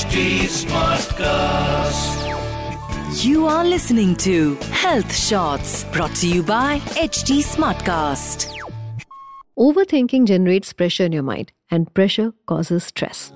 HD Smartcast. You are listening to Health Shots brought to you by HD Smartcast. Overthinking generates pressure in your mind, and pressure causes stress.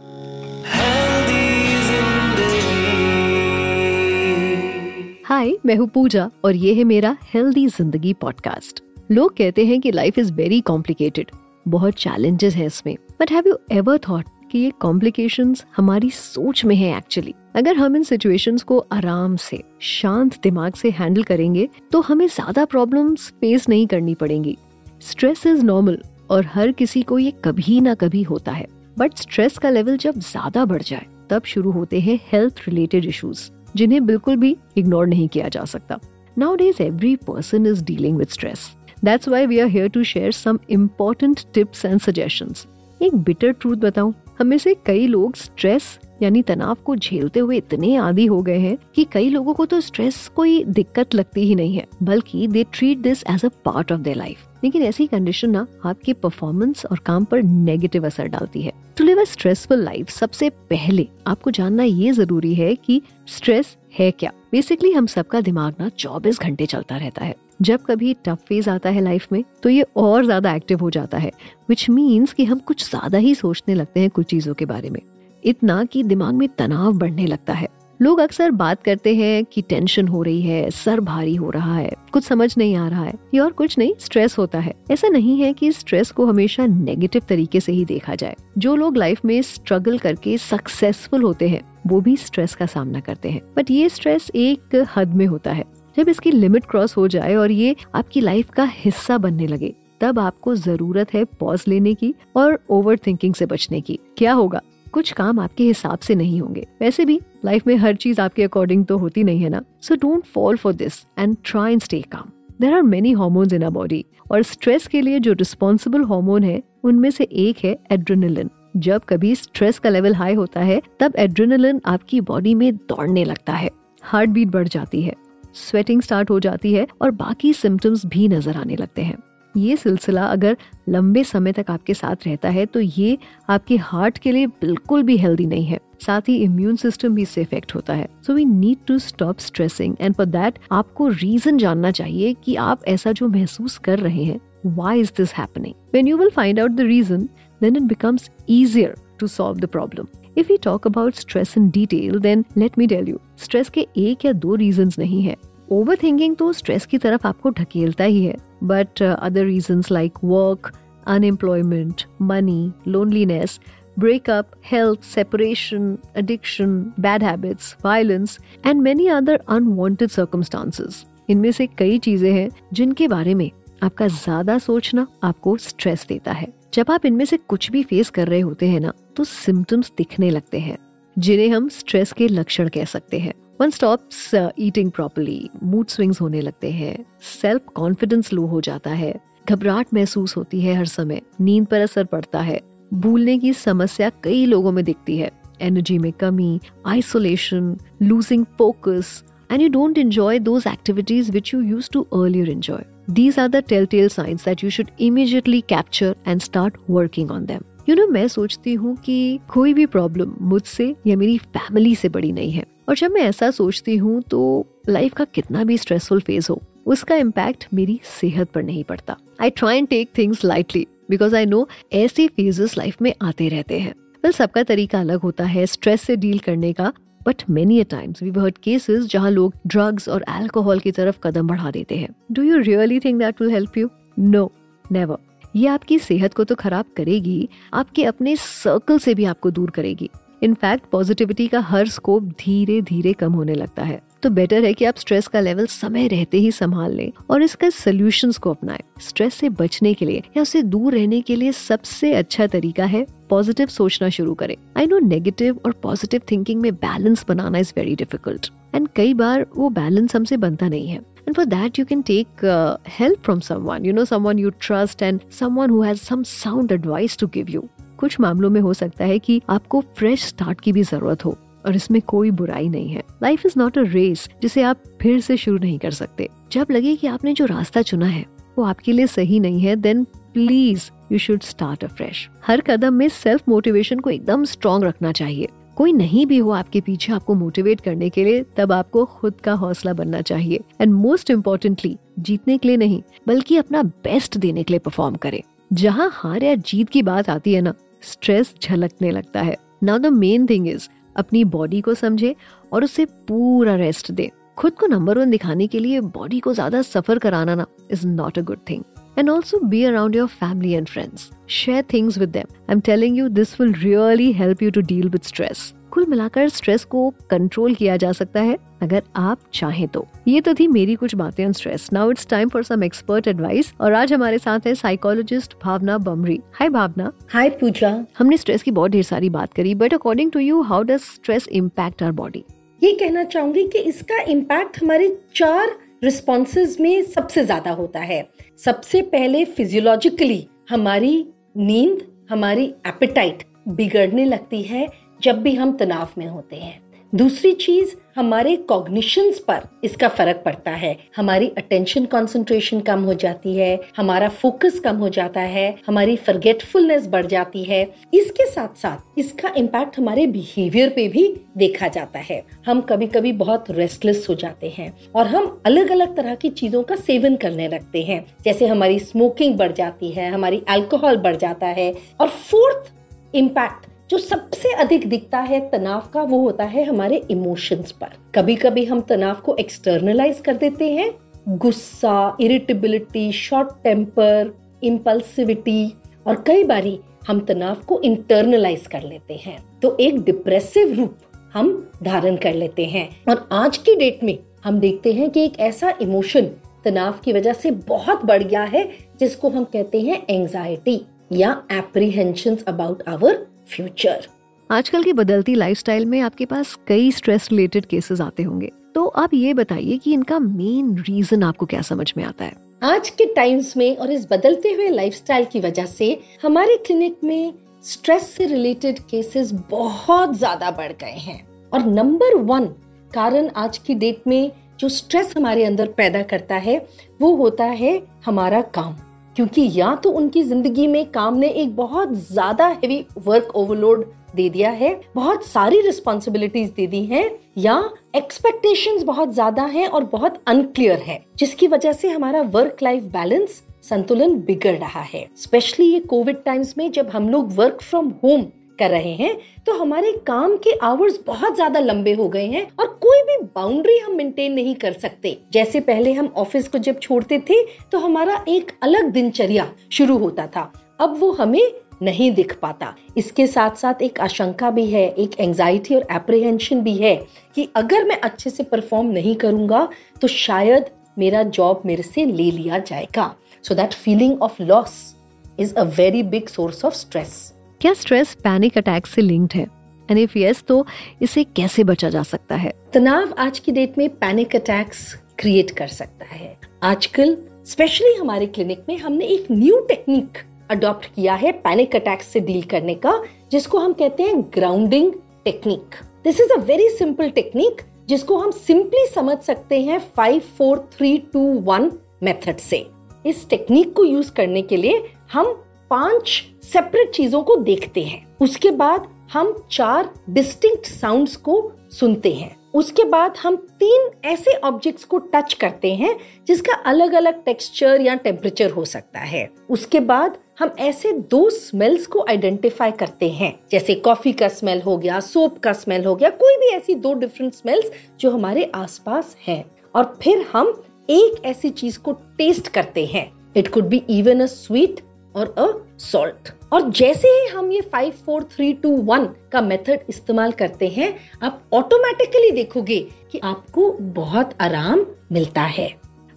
हाय मैं हूँ पूजा और ये है मेरा healthy जिंदगी podcast लोग कहते हैं कि लाइफ इज वेरी कॉम्प्लिकेटेड बहुत चैलेंजेस हैं इसमें but have you ever thought कि ये कॉम्प्लिकेशंस हमारी सोच में है एक्चुअली अगर हम इन सिचुएशंस को आराम से, शांत दिमाग से हैंडल करेंगे तो हमें ज़्यादा प्रॉब्लम्स फेस नहीं करनी पड़ेंगी। स्ट्रेस इज़ नॉर्मल और हर किसी को ये कभी ना कभी होता है। बट स्ट्रेस का लेवल जब ज़्यादा बढ़ जाए, तब शुरू होते हैं हेल्थ रिलेटेड इश्यूज़ जिन्हें बिल्कुल भी इग्नोर नहीं किया जा सकता। Nowadays every person is dealing with stress that's why we are here to share some important tips and suggestions एक बिटर ट्रूथ बताऊँ हमें से कई लोग स्ट्रेस यानी तनाव को झेलते हुए इतने आदि हो गए हैं कि कई लोगों को तो स्ट्रेस कोई दिक्कत लगती ही नहीं है, बल्कि they treat this as a part of their life लेकिन ऐसी कंडीशन ना आपके परफॉर्मेंस और काम पर नेगेटिव असर डालती है। To live a stressful life सबसे पहले आपको जानना ये ज़रूरी है कि स्ट्रेस है क्या। बेसिकली हम सबका दिमाग ना 24 घंटे चलता रहता है। जब कभी टफ फ़ेज़ आता है लाइफ में तो ये और ज़्यादा एक्टिव हो जाता है विच मीन्स कि हम कुछ ज़्यादा ही सोचने लगते हैं कुछ चीज़ों के बारे में। इतना कि दिमाग में तनाव बढ़ने लगता है। लोग अक्सर बात करते हैं कि टेंशन हो रही है, सर भारी हो रहा है, कुछ समझ नहीं आ रहा है, ये और कुछ नहीं स्ट्रेस होता है। ऐसा नहीं है कि स्ट्रेस को हमेशा नेगेटिव तरीके से ही देखा जाए। जो लोग लाइफ में स्ट्रगल करके सक्सेसफुल होते हैं, वो भी स्ट्रेस का सामना करते हैं। बट ये स्ट्रेस एक हद में होता है। जब इसकी लिमिट क्रॉस हो जाए और ये आपकी लाइफ का हिस्सा बनने लगे, तब आपको ज़रूरत है पॉज लेने की और ओवर थिंकिंग से बचने की। क्या होगा? कुछ काम आपके हिसाब से नहीं होंगे। वैसे भी लाइफ में हर चीज़ आपके अकॉर्डिंग तो होती नहीं है ना? So don't fall for this and try and stay calm there are many hormones in a body और स्ट्रेस के लिए जो रिस्पॉन्सिबल हार्मोन है, उनमें से एक है एड्रेनलिन जब कभी स्ट्रेस का लेवल हाई होता है, तब एड्रेनलिन आपकी बॉडी में दौड़ने लगता है। हार्ट बीट बढ़ जाती है स्वेटिंग स्टार्ट हो जाती है और बाकी सिम्टम्स भी नज़र आने लगते हैं। ये सिलसिला अगर लंबे समय तक आपके साथ रहता है तो ये आपके हार्ट के लिए बिल्कुल भी हेल्दी नहीं है। साथ ही इम्यून सिस्टम भी इससे इफ़ेक्ट होता है। So we need to stop stressing and for that आपको रीजन जानना चाहिए कि आप ऐसा जो महसूस कर रहे हैं why is this happening when you will find out the reason then it becomes easier to solve the problem if you talk about stress in detail then let me tell you stress के एक या दो reason नहीं है। Over thinking तो stress की तरफ़ आपको ढकेलता ही है। But other reason like work unemployment money loneliness breakup, health, separation, addiction, bad habits, violence, and many other unwanted circumstances. इनमें से कई चीज़ें हैं जिनके बारे में आपका ज़्यादा सोचना आपको स्ट्रेस देता है जब आप इनमें से कुछ भी फेस कर रहे होते हैं ना तो सिम्टम्स दिखने लगते हैं जिन्हें हम स्ट्रेस के लक्षण कह सकते हैं one stops eating properly mood swings होने लगते हैं. सेल्फ कॉन्फिडेंस लो हो जाता है. घबराहट महसूस होती है हर समय. नींद पर असर पड़ता है. भूलने की समस्या कई लोगों में दिखती है. एनर्जी में कमी isolation losing focus and you don't enjoy those activities which you used to earlier enjoy these are the tell signs that you should immediately capture and start working on them you know मैं सोचती हूँ कि कोई भी problem मुझसे या मेरी family से बड़ी नहीं है। और जब मैं ऐसा सोचती हूँ तो लाइफ का कितना भी स्ट्रेसफुल फ़ेज़ हो, उसका इम्पैक्ट मेरी सेहत पर नहीं पड़ता। I try and take things lightly because I know ऐसे फेजेस लाइफ में आते रहते हैं। वेल सबका तरीका अलग होता है स्ट्रेस से डील करने का but many times we heard cases जहाँ लोग ड्रग्स और अल्कोहल की तरफ़ कदम बढ़ा देते हैं। Do you really think that will help you no never ये आपकी सेहत को तो खराब करेगी, आपके अपने सर्कल से भी आपको दूर करेगी। इनफैक्ट पॉजिटिविटी का हर स्कोप धीरे धीरे कम होने लगता है। तो बेटर है कि आप स्ट्रेस का लेवल समय रहते ही संभाल लें और इसका सोल्यूशन को अपनाएँ। स्ट्रेस से बचने के लिए या उससे दूर रहने के लिए सबसे अच्छा तरीका है पॉजिटिव सोचना शुरू करें। आई नो नेगेटिव और पॉजिटिव थिंकिंग में बैलेंस बनाना इज़ वेरी डिफ़िकल्ट एंड कई बार वो बैलेंस हमसे बनता नहीं है। And for that you can take uh, help from someone you know someone you trust and someone who has some sound advice to give you. कुछ मामलों में हो सकता है कि आपको फ्रेश स्टार्ट की भी ज़रूरत हो और इसमें कोई बुराई नहीं है। Life is not a race जिसे आप फिर से शुरू नहीं कर सकते। जब लगे कि आपने जो रास्ता चुना है वो आपके लिए सही नहीं है then please you should start a fresh हर कदम में सेल्फ मोटिवेशन को एकदम स्ट्रॉन्ग रखना चाहिए। कोई नहीं भी हो आपके पीछे आपको मोटिवेट करने के लिए, तब आपको खुद का हौसला बनना चाहिए। एंड मोस्ट इम्पोर्टेंटली जीतने के लिए नहीं, बल्कि अपना बेस्ट देने के लिए परफॉर्म करें। जहाँ हार या जीत की बात आती है ना स्ट्रेस झलकने लगता है। Now the main thing is अपनी बॉडी को समझे और उसे पूरा रेस्ट दे। खुद को नंबर वन दिखाने के लिए बॉडी को ज़्यादा सफ़र कराना ना is not a good thing and also be around your family and friends. Share things with them. I'm telling you, this will really help you to deal with stress. कुल मिलाकर stress को control किया जा सकता है अगर आप चाहें तो। ये तो थी मेरी कुछ बातें on stress now it's time for some expert advice और आज हमारे साथ है साइकोलॉजिस्ट भावना बमरी। हाय भावना। हाय पूजा। हमने स्ट्रेस की बहुत ढेर सारी बात करी but according to you how does stress impact our body ये कहना चाहूँगी कि इसका इम्पैक्ट हमारे चार रिस्पॉन्सेज में सबसे ज़्यादा होता है। सबसे पहले फिजियोलॉजिकली हमारी नींद, हमारी एपेटाइट बिगड़ने लगती है जब भी हम तनाव में होते हैं। दूसरी चीज़, हमारे कॉग्निशंस पर इसका फ़र्क पड़ता है। हमारी अटेंशन कंसंट्रेशन कम हो जाती है, हमारा फोकस कम हो जाता है, हमारी फर्गेटफुलनेस बढ़ जाती है। इसके साथ साथ इसका इम्पैक्ट हमारे बिहेवियर पे भी देखा जाता है। हम कभी कभी बहुत रेस्टलेस हो जाते हैं और हम अलग अलग तरह की चीज़ों का सेवन करने लगते हैं। जैसे हमारी स्मोकिंग बढ़ जाती है, हमारी अल्कोहल बढ़ जाता है और फोर्थ इम्पैक्ट जो सबसे अधिक दिखता है तनाव का, वो होता है हमारे इमोशंस पर। कभी कभी हम तनाव को एक्सटर्नलाइज कर देते हैं। गुस्सा इरिटेबिलिटी शॉर्ट टेम्पर इम्पल्सिविटी और कई बारी हम तनाव को इंटरनलाइज कर लेते हैं। तो एक डिप्रेसिव रूप हम धारण कर लेते हैं। और आज की डेट में हम देखते हैं कि एक ऐसा इमोशन तनाव की वजह से बहुत बढ़ गया है, जिसको हम कहते हैं एंजाइटी या एप्रीहेंशन अबाउट आवर फ्यूचर। आजकल की बदलती लाइफस्टाइल में आपके पास कई स्ट्रेस रिलेटेड केसेस आते होंगे। तो आप ये बताइए कि इनका मेन रीजन आपको क्या समझ में आता है? आज के टाइम्स में और इस बदलते हुए लाइफस्टाइल की वजह से हमारे क्लिनिक में स्ट्रेस से रिलेटेड केसेस बहुत ज़्यादा बढ़ गए हैं। और नंबर वन कारण आज की डेट में जो स्ट्रेस हमारे अंदर पैदा करता है वो होता है हमारा काम। क्योंकि या तो उनकी ज़िंदगी में काम ने एक बहुत ज़्यादा हेवी वर्क ओवरलोड दे दिया है, बहुत सारी रिस्पॉन्सिबिलिटीज दे दी हैं, या एक्सपेक्टेशंस बहुत ज़्यादा हैं और बहुत अनक्लियर है, जिसकी वजह से हमारा वर्क लाइफ बैलेंस संतुलन बिगड़ रहा है। स्पेशली ये कोविड टाइम्स में जब हम लोग वर्क फ्रॉम होम कर रहे हैं तो हमारे काम के आवर्स बहुत ज़्यादा लंबे हो गए हैं और कोई भी बाउंड्री हम मेंटेन नहीं कर सकते। जैसे पहले हम ऑफ़िस को जब छोड़ते थे तो हमारा एक अलग दिनचर्या शुरू होता था। अब वो हमें नहीं दिख पाता। इसके साथ साथ एक आशंका भी है, एक एंजाइटी और एप्रीहेंशन भी है कि अगर मैं अच्छे से परफॉर्म नहीं करूँगा तो शायद मेरा जॉब मेरे से ले लिया जाएगा। So that feeling of loss is a very big source of stress क्या स्ट्रेस पैनिक अटैक से लिंक्ड है? एंड इफ़ यस तो इसे कैसे बचा जा सकता है? तनाव आज की डेट में पैनिक अटैक्स क्रिएट कर सकता है। आजकल स्पेशली हमारे क्लिनिक में हमने एक न्यू टेक्निक अडॉप्ट किया है पैनिक अटैक से डील करने का, जिसको हम कहते हैं grounding technique this is a very simple technique जिसको हम सिंपली समझ सकते हैं five four three two one method से। इस टेक्निक को यूज़ करने के लिए हम पाँच सेपरेट चीज़ों को देखते हैं। उसके बाद हम चार डिस्टिंक्ट साउंड्स को सुनते हैं। उसके बाद हम तीन ऐसे ऑब्जेक्ट्स को टच करते हैं, जिसका अलग अलग टेक्सचर या टेम्परेचर हो सकता है। उसके बाद हम ऐसे दो स्मेल्स को आइडेंटिफाई करते हैं, जैसे कॉफ़ी का स्मेल हो गया सोप का स्मेल हो गया, कोई भी ऐसी दो डिफरेंट स्मेल्स जो हमारे आसपास हैं। और फिर हम एक ऐसी चीज़ को टेस्ट करते हैं। It could be even a sweet और अ सॉल्ट और जैसे ही हम ये five four three two one का मेथड इस्तेमाल करते हैं, आप ऑटोमेटिकली देखोगे कि आपको बहुत आराम मिलता है।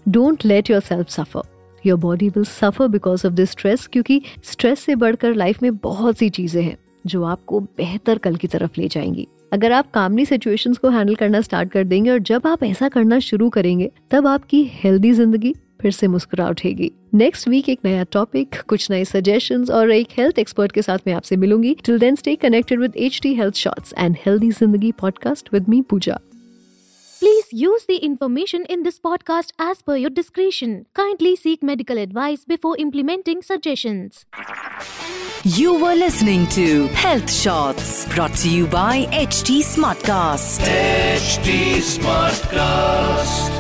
Don't let yourself suffer your body will suffer because of this stress क्योंकि स्ट्रेस से बढ़कर लाइफ में बहुत सी चीज़ें हैं जो आपको बेहतर कल की तरफ़ ले जाएँगी। अगर आप कामनी सिचुएशंस को हैंडल करना स्टार्ट कर देंगे और जब आप ऐसा करना शुरू करेंगे, तब आपकी हेल्दी ज़िंदगी फिर से मुस्कुरा उठेगी नेक्स्ट वीक एक नया टॉपिक कुछ नए सजेशन और एक हेल्थ एक्सपर्ट के साथ मैं आपसे मिलूँगी till then stay connected with H D health shorts and healthy ज़िंदगी podcast with me Pooja Please use the information in this podcast as per your discretion. Kindly seek medical advice before implementing suggestions. You were listening to Health Shots brought to you by HT Smartcast. HT Smartcast.